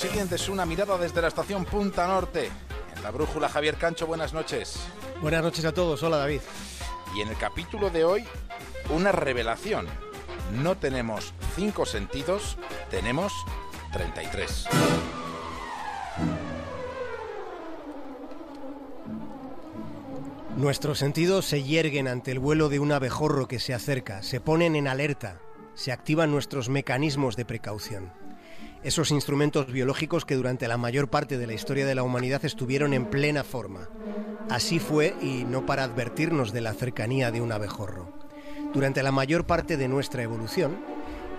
siguiente es una mirada desde la estación Punta Norte. En la brújula Javier Cancho, buenas noches. Buenas noches a todos, hola David. Y en el capítulo de hoy, una revelación. No tenemos cinco sentidos, tenemos 33. Nuestros sentidos se yerguen ante el vuelo de un abejorro que se acerca, se ponen en alerta, se activan nuestros mecanismos de precaución. Esos instrumentos biológicos que durante la mayor parte de la historia de la humanidad estuvieron en plena forma. Así fue y no para advertirnos de la cercanía de un abejorro. Durante la mayor parte de nuestra evolución,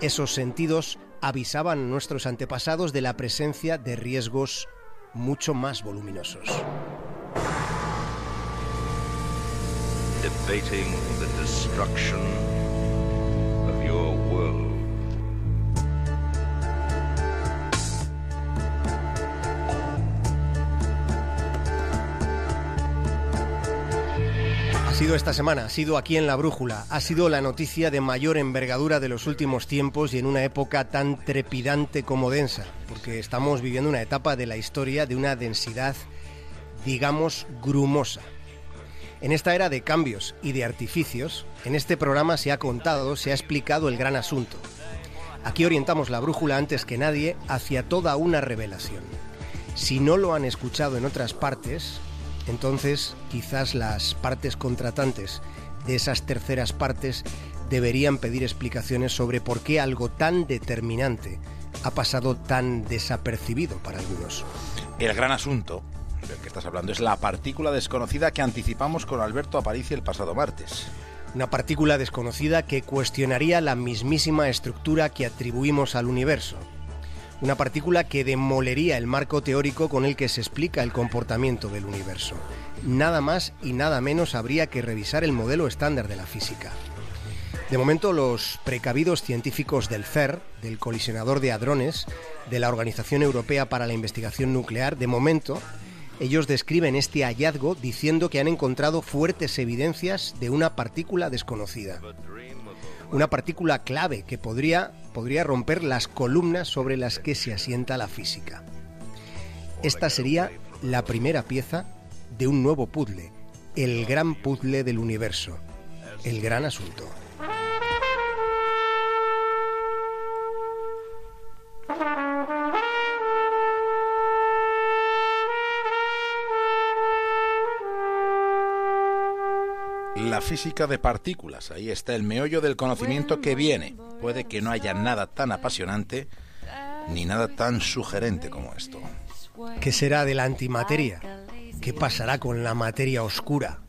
esos sentidos avisaban a nuestros antepasados de la presencia de riesgos mucho más voluminosos. debating the destruction sido esta semana, ha sido aquí en la brújula, ha sido la noticia de mayor envergadura de los últimos tiempos y en una época tan trepidante como densa, porque estamos viviendo una etapa de la historia de una densidad, digamos, grumosa. En esta era de cambios y de artificios, en este programa se ha contado, se ha explicado el gran asunto. Aquí orientamos la brújula antes que nadie hacia toda una revelación. Si no lo han escuchado en otras partes, entonces quizás las partes contratantes de esas terceras partes deberían pedir explicaciones sobre por qué algo tan determinante ha pasado tan desapercibido para algunos. El gran asunto del que estás hablando es la partícula desconocida que anticipamos con Alberto Aparici el pasado martes. Una partícula desconocida que cuestionaría la mismísima estructura que atribuimos al universo. Una partícula que demolería el marco teórico con el que se explica el comportamiento del universo. Nada más y nada menos habría que revisar el modelo estándar de la física. De momento, los precavidos científicos del CER, del colisionador de hadrones, de la Organización Europea para la Investigación Nuclear, de momento, ellos describen este hallazgo diciendo que han encontrado fuertes evidencias de una partícula desconocida. Una partícula clave que podría, podría romper las columnas sobre las que se asienta la física. Esta sería la primera pieza de un nuevo puzzle, el gran puzzle del universo, el gran asunto. Física de partículas, ahí está el meollo del conocimiento que viene. Puede que no haya nada tan apasionante ni nada tan sugerente como esto. ¿Qué será de la antimateria? ¿Qué pasará con la materia oscura?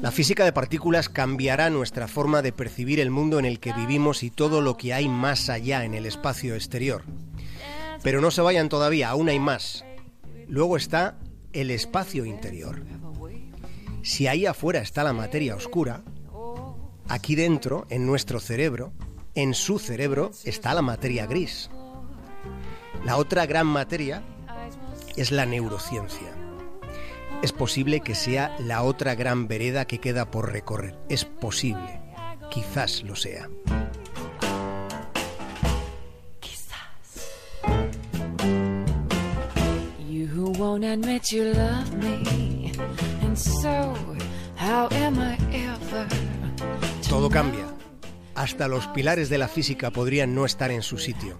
La física de partículas cambiará nuestra forma de percibir el mundo en el que vivimos y todo lo que hay más allá en el espacio exterior. Pero no se vayan todavía, aún hay más. Luego está el espacio interior. Si ahí afuera está la materia oscura, aquí dentro, en nuestro cerebro, en su cerebro, está la materia gris. La otra gran materia es la neurociencia. Es posible que sea la otra gran vereda que queda por recorrer. Es posible. Quizás lo sea. You won't admit you love me, and so how am I ever? to Todo cambia. Hasta los pilares de la física podrían no estar en su sitio.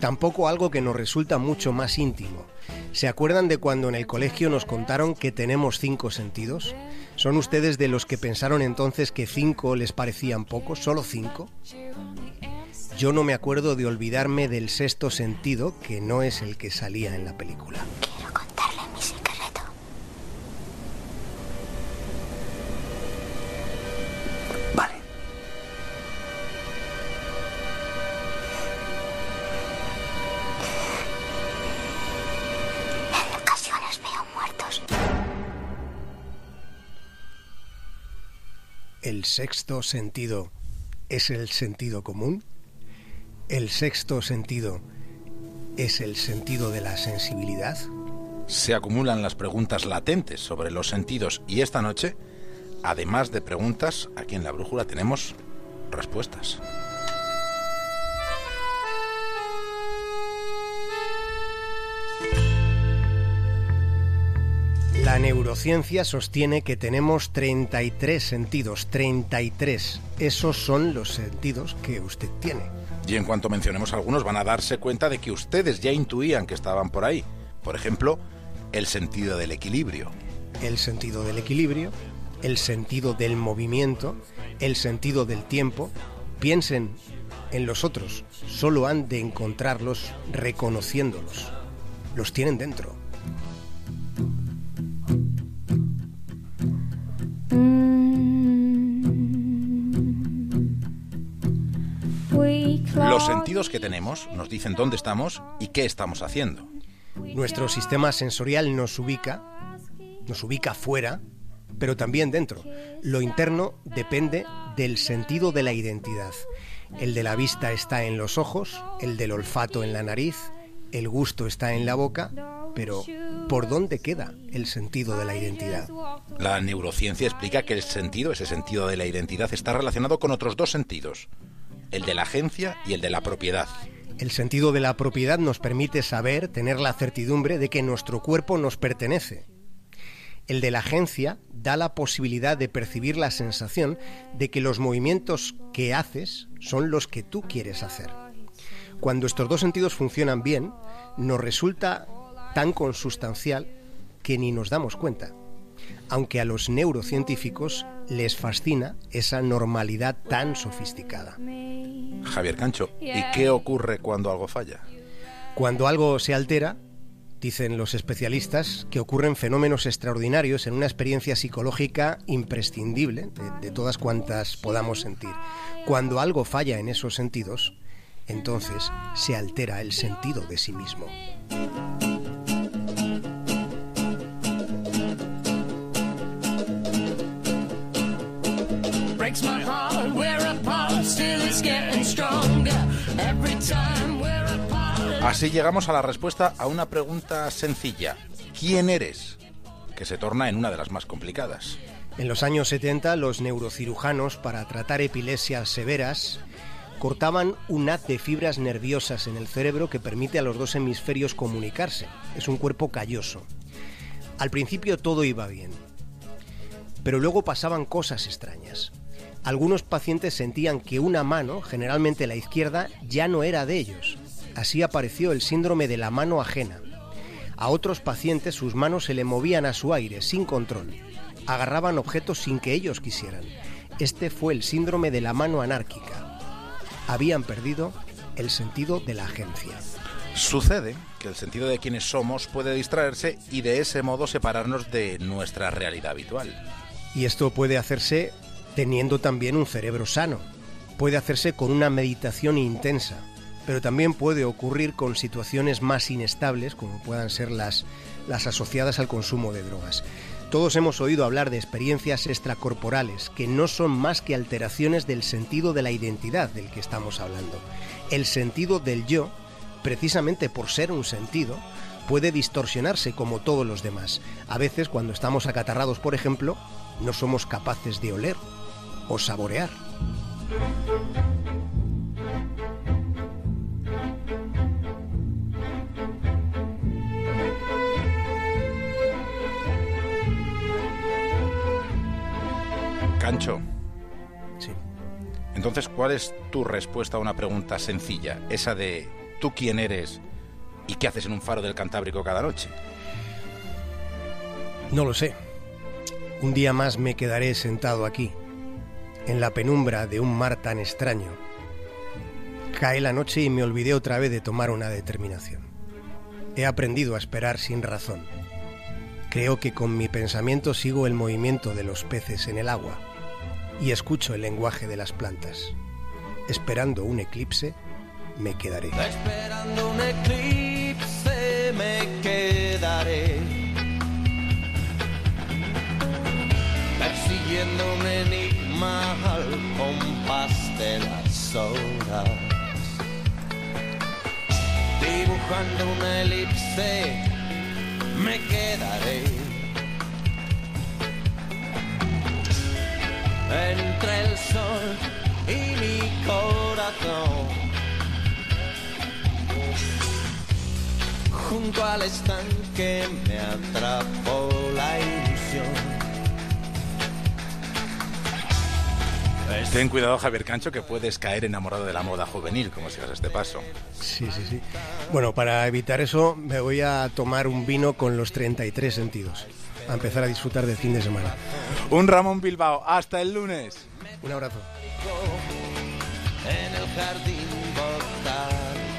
Tampoco algo que nos resulta mucho más íntimo. ¿Se acuerdan de cuando en el colegio nos contaron que tenemos cinco sentidos? ¿Son ustedes de los que pensaron entonces que cinco les parecían pocos? ¿Solo cinco? Yo no me acuerdo de olvidarme del sexto sentido, que no es el que salía en la película. ¿El sexto sentido es el sentido común? ¿El sexto sentido es el sentido de la sensibilidad? Se acumulan las preguntas latentes sobre los sentidos y esta noche, además de preguntas, aquí en la brújula tenemos respuestas. Neurociencia sostiene que tenemos 33 sentidos, 33. Esos son los sentidos que usted tiene. Y en cuanto mencionemos algunos van a darse cuenta de que ustedes ya intuían que estaban por ahí. Por ejemplo, el sentido del equilibrio. El sentido del equilibrio, el sentido del movimiento, el sentido del tiempo. Piensen en los otros, solo han de encontrarlos reconociéndolos. Los tienen dentro. Los sentidos que tenemos nos dicen dónde estamos y qué estamos haciendo. Nuestro sistema sensorial nos ubica, nos ubica fuera, pero también dentro. Lo interno depende del sentido de la identidad. El de la vista está en los ojos, el del olfato en la nariz, el gusto está en la boca, pero ¿por dónde queda el sentido de la identidad? La neurociencia explica que el sentido, ese sentido de la identidad, está relacionado con otros dos sentidos, el de la agencia y el de la propiedad. El sentido de la propiedad nos permite saber, tener la certidumbre de que nuestro cuerpo nos pertenece. El de la agencia da la posibilidad de percibir la sensación de que los movimientos que haces son los que tú quieres hacer. Cuando estos dos sentidos funcionan bien, nos resulta tan consustancial que ni nos damos cuenta. Aunque a los neurocientíficos les fascina esa normalidad tan sofisticada. Javier Cancho, ¿y qué ocurre cuando algo falla? Cuando algo se altera, dicen los especialistas, que ocurren fenómenos extraordinarios en una experiencia psicológica imprescindible de, de todas cuantas podamos sentir. Cuando algo falla en esos sentidos, entonces se altera el sentido de sí mismo. Así llegamos a la respuesta a una pregunta sencilla. ¿Quién eres? Que se torna en una de las más complicadas. En los años 70, los neurocirujanos, para tratar epilepsias severas, cortaban un haz de fibras nerviosas en el cerebro que permite a los dos hemisferios comunicarse. Es un cuerpo calloso. Al principio todo iba bien, pero luego pasaban cosas extrañas. Algunos pacientes sentían que una mano, generalmente la izquierda, ya no era de ellos. Así apareció el síndrome de la mano ajena. A otros pacientes sus manos se le movían a su aire, sin control. Agarraban objetos sin que ellos quisieran. Este fue el síndrome de la mano anárquica. Habían perdido el sentido de la agencia. Sucede que el sentido de quienes somos puede distraerse y de ese modo separarnos de nuestra realidad habitual. Y esto puede hacerse teniendo también un cerebro sano. Puede hacerse con una meditación intensa, pero también puede ocurrir con situaciones más inestables, como puedan ser las, asociadas al consumo de drogas. Todos hemos oído hablar de experiencias extracorporales, que no son más que alteraciones del sentido de la identidad del que estamos hablando. El sentido del yo, precisamente por ser un sentido, puede distorsionarse como todos los demás. A veces, cuando estamos acatarrados, por ejemplo, no somos capaces de oler o saborear. Cancho, Sí. entonces, ¿cuál es tu respuesta a una pregunta sencilla? Esa de ¿tú quién eres y qué haces en un faro del Cantábrico cada noche? No lo sé. Un día más me quedaré sentado aquí, en la penumbra de un mar tan extraño. Cae la noche y me olvidé otra vez de tomar una determinación. He aprendido a esperar sin razón. Creo que con mi pensamiento sigo el movimiento de los peces en el agua y escucho el lenguaje de las plantas. Esperando un eclipse, me quedaré. Dibujando una elipse me quedaré. Entre el sol y mi corazón. junto al estanque me atrapó la idea Ten cuidado, Javier Cancho, que puedes caer enamorado de la moda juvenil, como sigas este paso. Sí, sí, sí. Bueno, para evitar eso me voy a tomar un vino con los 33 sentidos. A empezar a disfrutar del fin de semana. Un Ramón Bilbao, hasta el lunes. Un abrazo. en el jardín